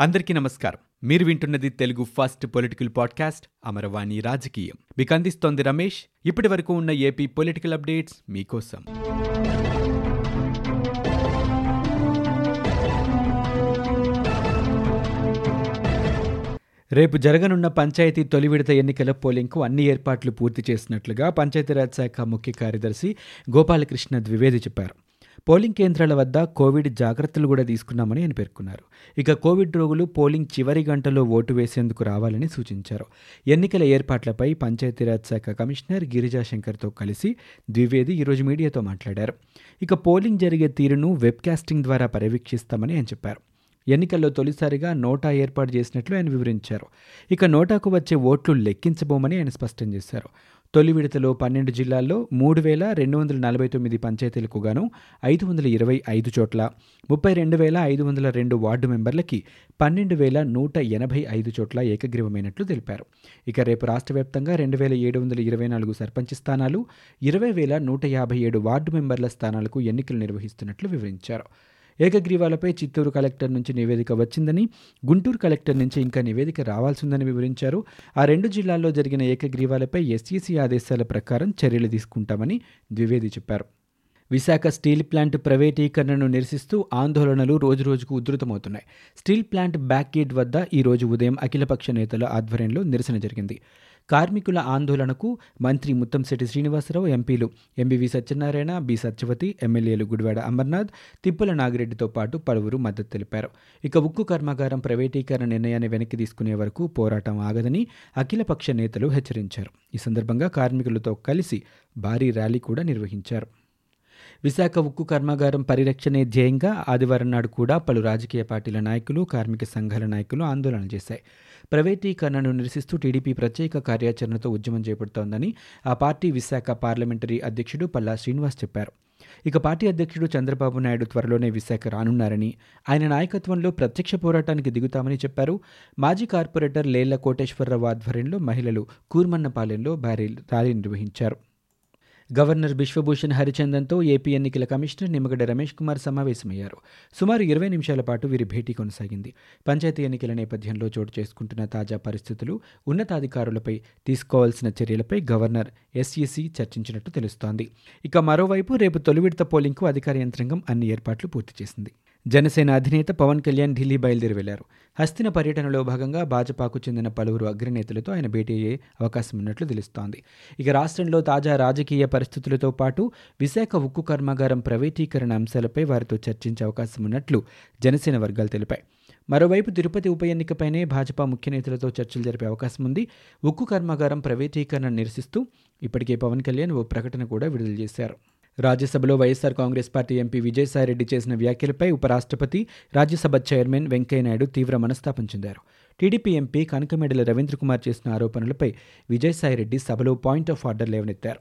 అందరికీ నమస్కారం. మీరు వింటున్నది Telugu first political podcast Amaravani రాజకీయం. మీకు అందిస్తోంది రమేష్. ఇప్పటి వరకు ఉన్న ఏపీ పొలిటికల్ అప్డేట్స్ మీకోసం. రేపు జరగనున్న పంచాయతీ తొలి విడత ఎన్నికల పోలింగ్కు అన్ని ఏర్పాట్లు పూర్తి చేసినట్లుగా పంచాయతీరాజ్ శాఖ ముఖ్య కార్యదర్శి గోపాలకృష్ణ ద్వివేది చెప్పారు. పోలింగ్ కేంద్రాల వద్ద కోవిడ్ జాగ్రత్తలు కూడా తీసుకున్నామని ఆయన పేర్కొన్నారు. ఇక కోవిడ్ రోగులు పోలింగ్ చివరి గంటలో ఓటు వేసేందుకు రావాలని సూచించారు. ఎన్నికల ఏర్పాట్లపై పంచాయతీరాజ్ శాఖ కమిషనర్ గిరిజా శంకర్తో కలిసి ద్వివేది ఈరోజు మీడియాతో మాట్లాడారు. ఇక పోలింగ్ జరిగే తీరును వెబ్కాస్టింగ్ ద్వారా పర్యవేక్షిస్తామని ఆయన చెప్పారు. ఎన్నికల్లో తొలిసారిగా నోటా ఏర్పాటు చేసినట్లు ఆయన వివరించారు. ఇక నోటాకు వచ్చే ఓట్లు లెక్కించబోమని ఆయన స్పష్టం చేశారు. తొలి విడతలో పన్నెండు జిల్లాల్లో మూడు వేల రెండు వందల నలభై తొమ్మిది పంచాయతీలకు గాను ఐదు వందల ఇరవై ఐదు చోట్ల ముప్పై రెండు వేల ఐదు వందల రెండు వార్డు మెంబర్లకి పన్నెండు వేల నూట ఎనభై ఐదు చోట్ల ఏకగ్రీవమైనట్లు తెలిపారు. ఇక రేపు రాష్ట్ర వ్యాప్తంగా రెండు వేల ఏడు వందల ఇరవై నాలుగు సర్పంచ్ స్థానాలు ఇరవై వేల నూట యాభై ఏడు వార్డు మెంబర్ల స్థానాలకు ఎన్నికలు నిర్వహిస్తున్నట్లు వివరించారు. ఏకగ్రీవాలపై చిత్తూరు కలెక్టర్ నుంచి నివేదిక వచ్చిందని గుంటూరు కలెక్టర్ నుంచి ఇంకా నివేదిక రావాల్సిందని వివరించారు. ఆ రెండు జిల్లాల్లో జరిగిన ఏకగ్రీవాలపై ఎస్ఈసీ ఆదేశాల ప్రకారం చర్యలు తీసుకుంటామని ద్వివేది చెప్పారు. విశాఖ స్టీల్ ప్లాంట్ ప్రైవేటీకరణను నిరసిస్తూ ఆందోళనలు రోజురోజుకు ఉధృతమవుతున్నాయి. స్టీల్ ప్లాంట్ బ్యాక్ గేట్ వద్ద ఈ రోజు ఉదయం అఖిలపక్ష నేతల ఆధ్వర్యంలో నిరసన జరిగింది. కార్మికుల ఆందోళనకు మంత్రి ముత్తంశెట్టి శ్రీనివాసరావు ఎంపీలు ఎంబీవి సత్యనారాయణ బి సత్యవతి ఎమ్మెల్యేలు గుడివాడ అమర్నాథ్ తిప్పల నాగిరెడ్డితో పాటు పలువురు మద్దతు తెలిపారు. ఇక ఉక్కు కర్మాగారం ప్రైవేటీకరణ నిర్ణయాన్ని వెనక్కి తీసుకునే వరకు పోరాటం ఆగదని అఖిలపక్ష నేతలు హెచ్చరించారు. ఈ సందర్భంగా కార్మికులతో కలిసి భారీ ర్యాలీ కూడా నిర్వహించారు. విశాఖ ఉక్కు కర్మాగారం పరిరక్షణే ధ్యేయంగా ఆదివారం నాడు కూడా పలు రాజకీయ పార్టీల నాయకులు కార్మిక సంఘాల నాయకులు ఆందోళన చేశాయి. ప్రైవేటీకరణను నిరసిస్తూ టీడీపీ ప్రత్యేక కార్యాచరణతో ఉద్యమం చేపడుతోందని ఆ పార్టీ విశాఖ పార్లమెంటరీ అధ్యక్షుడు పల్లా శ్రీనివాస్ చెప్పారు. ఇక పార్టీ అధ్యక్షుడు చంద్రబాబు నాయుడు త్వరలోనే విశాఖ రానున్నారని ఆయన నాయకత్వంలో ప్రత్యక్ష పోరాటానికి దిగుతామని చెప్పారు. మాజీ కార్పొరేటర్ లేళ్ళ కోటేశ్వరరావు ఆధ్వర్యంలో మహిళలు కూర్మన్నపాలెంలో భారీ ర్యాలీ నిర్వహించారు. గవర్నర్ బిశ్వభూషణ్ హరిచందన్తో ఏపీ ఎన్నికల కమిషనర్ నిమ్మగడ్డ రమేష్ కుమార్ సమావేశమయ్యారు. సుమారు ఇరవై నిమిషాల పాటు వీరి భేటీ కొనసాగింది. పంచాయతీ ఎన్నికల నేపథ్యంలో చోటు చేసుకుంటున్న తాజా పరిస్థితులు ఉన్నతాధికారులపై తీసుకోవాల్సిన చర్యలపై గవర్నర్ ఎస్ఈసీ చర్చించినట్టు తెలుస్తోంది. ఇక మరోవైపు రేపు తొలి విడత పోలింగ్కు అధికార యంత్రాంగం అన్ని ఏర్పాట్లు పూర్తి చేసింది. జనసేన అధినేత పవన్ కళ్యాణ్ ఢిల్లీ బయలుదేరి వెళ్ళారు హస్తిన పర్యటనలో భాగంగా భాజపాకు చెందిన పలువురు అగ్రనేతలతో ఆయన భేటీ అయ్యే అవకాశం ఉన్నట్లు తెలుస్తోంది. ఇక రాష్ట్రంలో తాజా రాజకీయ పరిస్థితులతో పాటు విశాఖ ఉక్కు కర్మాగారం ప్రైవేటీకరణ అంశాలపై వారితో చర్చించే అవకాశం ఉన్నట్లు జనసేన వర్గాలు తెలిపాయి. మరోవైపు తిరుపతి ఉప ఎన్నికపైనే భాజపా ముఖ్య నేతలతో చర్చలు జరిపే అవకాశం ఉంది. ఉక్కు కర్మాగారం ప్రైవేటీకరణ నిరసిస్తూ ఇప్పటికే పవన్ కళ్యాణ్ ఓ ప్రకటన కూడా విడుదల చేశారు. రాజ్యసభలో YSR Congress party MP Vijayasai Reddy చేసిన వ్యాఖ్యలపై ఉపరాష్ట్రపతి రాజ్యసభ చైర్మన్ వెంకయ్యనాయుడు తీవ్ర మనస్తాపం చెందారు. టీడీపీ ఎంపీ కనకమేడల రవీంద్ర కుమార్ చేసిన ఆరోపణలపై విజయసాయిరెడ్డి సభలో పాయింట్ ఆఫ్ ఆర్డర్ లేవనెత్తారు.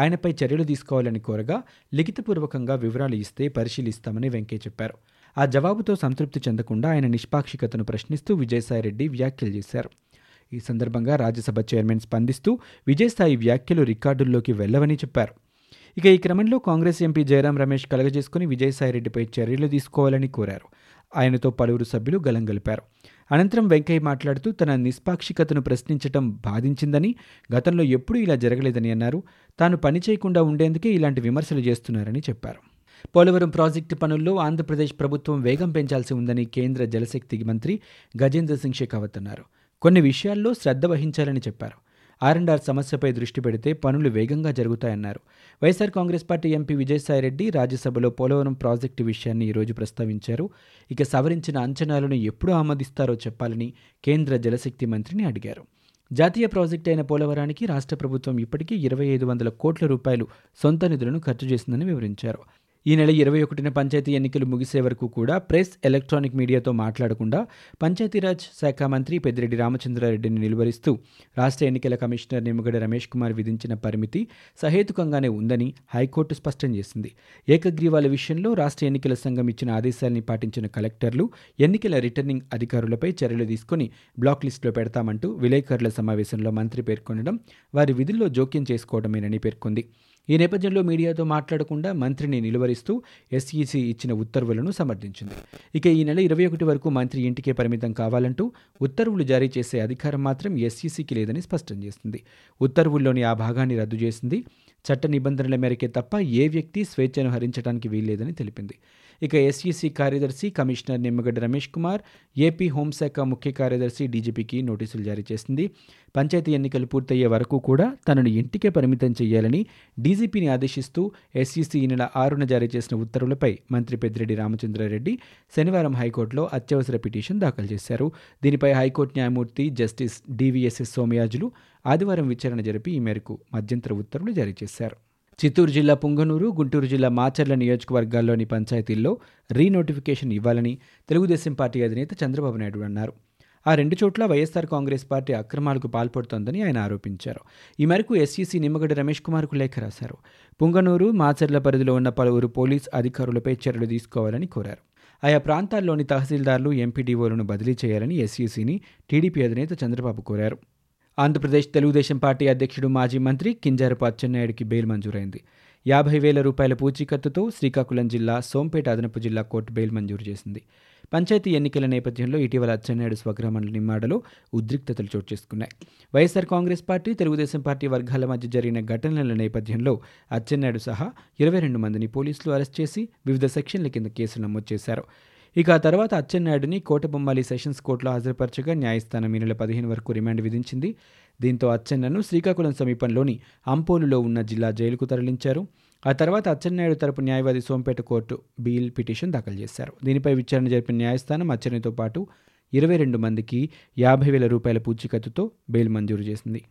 ఆయనపై చర్యలు తీసుకోవాలని కోరగా లిఖితపూర్వకంగా వివరాలు ఇస్తే పరిశీలిస్తామని వెంకయ్య చెప్పారు. ఆ జవాబుతో సంతృప్తి చెందకుండా ఆయన నిష్పాక్షికతను ప్రశ్నిస్తూ విజయసాయిరెడ్డి వ్యాఖ్యలు చేశారు. ఈ సందర్భంగా రాజ్యసభ చైర్మన్ స్పందిస్తూ విజయసాయి వ్యాఖ్యలు రికార్డుల్లోకి వెళ్ళవని చెప్పారు. ఇక ఈ క్రమంలో కాంగ్రెస్ ఎంపీ జయరాం రమేష్ కలగజేసుకుని విజయసాయిరెడ్డిపై చర్యలు తీసుకోవాలని కోరారు. ఆయనతో పలువురు సభ్యులు గలం గలిపారు. అనంతరం వెంకయ్య మాట్లాడుతూ తన నిష్పాక్షికతను ప్రశ్నించటం బాధించిందని గతంలో ఎప్పుడూ ఇలా జరగలేదని అన్నారు. తాను పని చేయకుండా ఉండేందుకే ఇలాంటి విమర్శలు చేస్తున్నారని చెప్పారు. పోలవరం ప్రాజెక్టు పనుల్లో ఆంధ్రప్రదేశ్ ప్రభుత్వం వేగం పెంచాల్సి ఉందని కేంద్ర జలశక్తి మంత్రి గజేంద్ర సింగ్ షెకావత్ అన్నారు. కొన్ని విషయాల్లో శ్రద్ధ వహించాలని చెప్పారు. ఆర్ అండ్ ఆర్ సమస్యపై దృష్టి పెడితే పనులు వేగంగా జరుగుతాయన్నారు. YSR Congress party MP Vijayasai Reddy రాజ్యసభలో పోలవరం ప్రాజెక్టు విషయాన్ని ఈరోజు ప్రస్తావించారు. ఇక సవరించిన అంచనాలను ఎప్పుడు ఆమోదిస్తారో చెప్పాలని కేంద్ర జలశక్తి మంత్రిని అడిగారు. జాతీయ ప్రాజెక్టు అయిన పోలవరానికి రాష్ట్ర ప్రభుత్వం ఇప్పటికీ ఇరవై ఐదు వందల కోట్ల రూపాయలు సొంత నిధులను ఖర్చు చేసిందని వివరించారు. ఈ నెల ఇరవై ఒకటిన పంచాయతీ ఎన్నికలు ముగిసే వరకు కూడా ప్రెస్ ఎలక్ట్రానిక్ మీడియాతో మాట్లాడకుండా పంచాయతీరాజ్ శాఖ మంత్రి పెద్దిరెడ్డి రామచంద్రారెడ్డిని నిలువరిస్తూ రాష్ట్ర ఎన్నికల కమిషనర్ నిమ్మగడ్డ రమేష్ కుమార్ విధించిన పరిమితి సహేతుకంగానే ఉందని హైకోర్టు స్పష్టం చేసింది. ఏకగ్రీవాల విషయంలో రాష్ట్ర ఎన్నికల సంఘం ఇచ్చిన ఆదేశాల్ని పాటించిన కలెక్టర్లు ఎన్నికల రిటర్నింగ్ అధికారులపై చర్యలు తీసుకుని బ్లాక్ లిస్టులో పెడతామంటూ విలేకరుల సమావేశంలో మంత్రి పేర్కొనడం వారి విధుల్లో జోక్యం చేసుకోవడమేనని పేర్కొంది. ఈ నేపథ్యంలో మీడియాతో మాట్లాడకుండా మంత్రిని నిలువరిస్తూ ఎస్ఈసీ ఇచ్చిన ఉత్తర్వులను సమర్థించింది. ఇక ఈ నెల ఇరవై ఒకటి వరకు మంత్రి ఇంటికే పరిమితం కావాలంటూ ఉత్తర్వులు జారీ చేసే అధికారం మాత్రం ఎస్ఈసీకి లేదని స్పష్టం చేసింది. ఉత్తర్వుల్లోని ఆ భాగాన్ని రద్దు చేసింది చట్ట నిబంధనల మేరకే తప్ప ఏ వ్యక్తి స్వేచ్ఛను హరించడానికి వీల్లేదని తెలిపింది. ఇక ఎస్ఈసి కార్యదర్శి కమిషనర్ నిమ్మగడ్డ రమేష్ కుమార్ ఏపీ హోంశాఖ ముఖ్య కార్యదర్శి డీజీపీకి నోటీసులు జారీ చేసింది. పంచాయతీ ఎన్నికలు పూర్తయ్యే వరకు కూడా తనను ఇంటికే పరిమితం చేయాలని డీజీపీని ఆదేశిస్తూ ఎస్ఈసి ఈ నెల ఆరున జారీ చేసిన ఉత్తర్వులపై మంత్రి పెద్దిరెడ్డి రామచంద్రారెడ్డి శనివారం హైకోర్టులో అత్యవసర పిటిషన్ దాఖలు చేశారు. దీనిపై హైకోర్టు న్యాయమూర్తి జస్టిస్ డివిఎస్ఎస్ సోమయాజులు ఆదివారం విచారణ జరిపి ఈ మేరకు మధ్యంతర ఉత్తర్వులు జారీ చేశారు. చిత్తూరు జిల్లా పుంగనూరు గుంటూరు జిల్లా మాచర్ల నియోజకవర్గాల్లోని పంచాయతీల్లో రీనోటిఫికేషన్ ఇవ్వాలని తెలుగుదేశం పార్టీ అధినేత చంద్రబాబు నాయుడు అన్నారు. ఆ రెండు చోట్ల వైఎస్ఆర్ కాంగ్రెస్ పార్టీ అక్రమాలకు పాల్పడుతోందని ఆయన ఆరోపించారు. ఈ మేరకు ఎస్ఈసీ నిమ్మగడ్డ రమేష్ కుమార్కు లేఖ రాశారు. పుంగనూరు మాచర్ల పరిధిలో ఉన్న పలువురు పోలీస్ అధికారులపై చర్యలు తీసుకోవాలని కోరారు. ఆయా ప్రాంతాల్లోని తహసీల్దార్లు ఎంపీడీఓలను బదిలీ చేయాలని ఎస్ఈసీని టీడీపీ అధినేత చంద్రబాబు కోరారు. ఆంధ్రప్రదేశ్ తెలుగుదేశం పార్టీ అధ్యక్షుడు మాజీ మంత్రి కింజారపు అచ్చెన్నాయుడికి బెయిల్ మంజూరైంది. యాభై వేల రూపాయల పూచీకత్తుతో శ్రీకాకుళం జిల్లా సోంపేట అదనపు జిల్లా కోర్టు బెయిల్ మంజూరు చేసింది. పంచాయతీ ఎన్నికల నేపథ్యంలో ఇటీవల అచ్చెన్నాయుడు స్వగ్రామం నిమ్మాడలో ఉద్రిక్తతలు చోటు చేసుకున్నాయి. YSR Congress party Telugu Desam party వర్గాల మధ్య జరిగిన ఘటనల నేపథ్యంలో అచ్చెన్నాయుడు సహా ఇరవై రెండు మందిని పోలీసులు అరెస్ట్ చేసి వివిధ సెక్షన్ల కింద కేసులు నమోదు చేశారు. ఇక ఆ తర్వాత అచ్చెన్నాయుడిని కోటబొమ్మాలి సెషన్స్ కోర్టులో హాజరుపరచగా న్యాయస్థానం ఈ నెల పదిహేను వరకు రిమాండ్ విధించింది. దీంతో అచ్చెన్నను శ్రీకాకుళం సమీపంలోని అంపోలులో ఉన్న జిల్లా జైలుకు తరలించారు. ఆ తర్వాత అచ్చెన్నాయుడు తరపు న్యాయవాది సోంపేట కోర్టు బీల్ పిటిషన్ దాఖలు చేశారు. దీనిపై విచారణ జరిపిన న్యాయస్థానం అచ్చెన్నతో పాటు ఇరవై రెండు మందికి యాభై వేల రూపాయల పూచీకత్తుతో బెయిల్ మంజూరు చేసింది.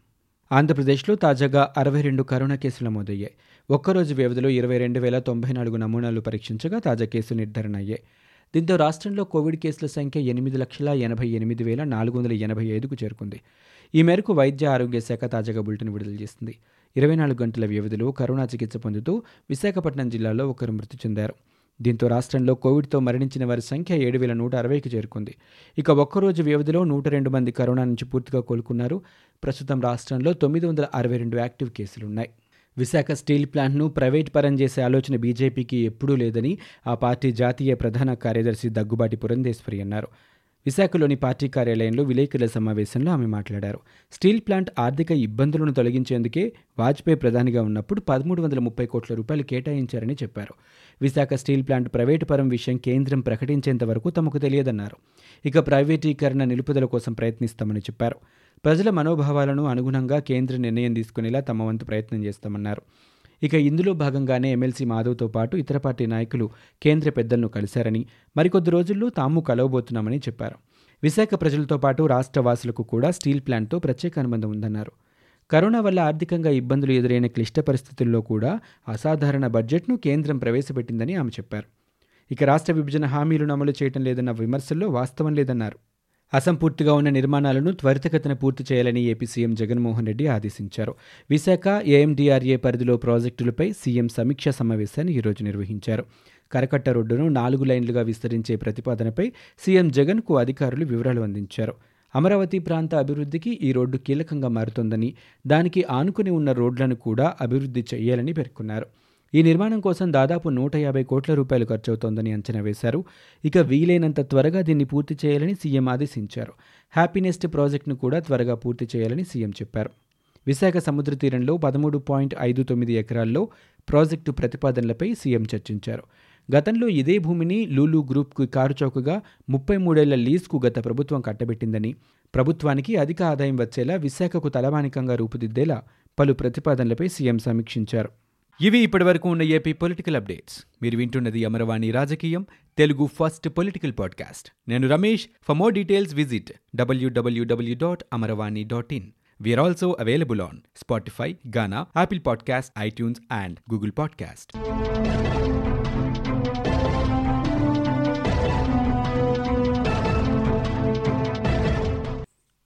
ఆంధ్రప్రదేశ్లో తాజాగా అరవై రెండు కరోనా కేసులు నమోదయ్యాయి. ఒక్కరోజు వ్యవధిలో ఇరవై రెండు వేల తొంభై నాలుగు నమూనాలు పరీక్షించగా తాజా కేసులు నిర్ధారణ అయ్యాయి దీంతో రాష్ట్రంలో కోవిడ్ కేసుల సంఖ్య ఎనిమిది లక్షల ఎనభై ఎనిమిది వేల నాలుగు వందల ఎనభై ఐదుకు చేరుకుంది. ఈ మేరకు వైద్య ఆరోగ్య శాఖ తాజాగా బులెటిన్ విడుదల చేసింది. ఇరవై నాలుగు గంటల వ్యవధిలో కరోనా చికిత్స పొందుతూ విశాఖపట్నం జిల్లాలో ఒకరు మృతి చెందారు. దీంతో రాష్ట్రంలో కోవిడ్తో మరణించిన వారి సంఖ్య ఏడు వేల నూట అరవైకి చేరుకుంది. ఇక ఒక్కరోజు వ్యవధిలో నూట రెండు మంది కరోనా నుంచి పూర్తిగా కోలుకున్నారు. ప్రస్తుతం రాష్ట్రంలో తొమ్మిది వందల అరవై రెండు యాక్టివ్ కేసులున్నాయి. విశాఖ స్టీల్ ప్లాంట్ను ప్రైవేట్ పరం చేసే ఆలోచన బీజేపీకి ఎప్పుడూ లేదని ఆ పార్టీ జాతీయ ప్రధాన కార్యదర్శి దగ్గుబాటి పురంధేశ్వరి అన్నారు. విశాఖలోని పార్టీ కార్యాలయంలో విలేకరుల సమావేశంలో ఆమె మాట్లాడారు. స్టీల్ ప్లాంట్ ఆర్థిక ఇబ్బందులను తొలగించేందుకే వాజ్పేయి ప్రధానిగా ఉన్నప్పుడు పదమూడు వందల ముప్పై కోట్ల రూపాయలు కేటాయించారని చెప్పారు. విశాఖ స్టీల్ ప్లాంట్ ప్రైవేటు పరం విషయం కేంద్రం ప్రకటించేంత వరకు తమకు తెలియదన్నారు. ఇక ప్రైవేటీకరణ నిలుపుదల కోసం ప్రయత్నిస్తామని చెప్పారు. ప్రజల మనోభావాలను అనుగుణంగా కేంద్ర నిర్ణయం తీసుకునేలా తమ వంతు ప్రయత్నం చేస్తామన్నారు. ఇక ఇందులో భాగంగానే ఎమ్మెల్సీ మాధవ్తో పాటు ఇతర పార్టీ నాయకులు కేంద్ర పెద్దలను కలిశారని మరికొద్ది రోజుల్లో తాము కలవబోతున్నామని చెప్పారు. విశాఖ ప్రజలతో పాటు రాష్ట్ర వాసులకు కూడా స్టీల్ ప్లాంట్తో ప్రత్యేక అనుబంధం ఉందన్నారు. కరోనా వల్ల ఆర్థికంగా ఇబ్బందులు ఎదురైన క్లిష్ట పరిస్థితుల్లో కూడా అసాధారణ బడ్జెట్ను కేంద్రం ప్రవేశపెట్టిందని ఆమె చెప్పారు. ఇక రాష్ట్ర విభజన హామీలను అమలు చేయడం లేదన్న విమర్శల్లో వాస్తవం లేదన్నారు. అసంపూర్తిగా ఉన్న నిర్మాణాలను త్వరితగతిన పూర్తి చేయాలని ఏపీ సీఎం జగన్మోహన్ రెడ్డి ఆదేశించారు. విశాఖ ఏఎండీఆర్ఏ పరిధిలో ప్రాజెక్టులపై సీఎం సమీక్షా సమావేశాన్ని ఈరోజు నిర్వహించారు. కరకట్ట రోడ్డును నాలుగు లైన్లుగా విస్తరించే ప్రతిపాదనపై సీఎం జగన్కు అధికారులు వివరాలు అందించారు. అమరావతి ప్రాంత అభివృద్ధికి ఈ రోడ్డు కీలకంగా మారుతోందని దానికి ఆనుకుని ఉన్న రోడ్లను కూడా అభివృద్ధి చేయాలని పేర్కొన్నారు. ఈ నిర్మాణం కోసం దాదాపు నూట యాభై కోట్ల రూపాయలు ఖర్చవుతోందని అంచనా వేశారు. ఇక వీలైనంత త్వరగా దీన్ని పూర్తి చేయాలని సీఎం ఆదేశించారు. హ్యాపీనెస్ట్ ప్రాజెక్టును కూడా త్వరగా పూర్తి చేయాలని సీఎం చెప్పారు. విశాఖ సముద్ర తీరంలో పదమూడు పాయింట్ ఐదు తొమ్మిది ఎకరాల్లో ప్రాజెక్టు ప్రతిపాదనలపై సీఎం చర్చించారు. గతంలో ఇదే భూమిని లూలు గ్రూప్కు కారుచౌకగా ముప్పై మూడేళ్ళ లీజ్కు గత ప్రభుత్వం కట్టబెట్టిందని ప్రభుత్వానికి అధిక ఆదాయం వచ్చేలా విశాఖకు తలమానికంగా రూపుదిద్దేలా పలు ప్రతిపాదనలపై సీఎం సమీక్షించారు. ఇవి ఇప్పటివరకు ఉన్న ఏపీ పొలిటికల్ అప్డేట్స్. మీరు వింటున్నది అమరవాణి రాజకీయం తెలుగు ఫస్ట్ పొలిటికల్ పాడ్కాస్ట్. నేను Ramesh. For more details visit WWW dot Amaravani dot in. We also available on Spotify Gaana Apple podcast iTunes and Google podcast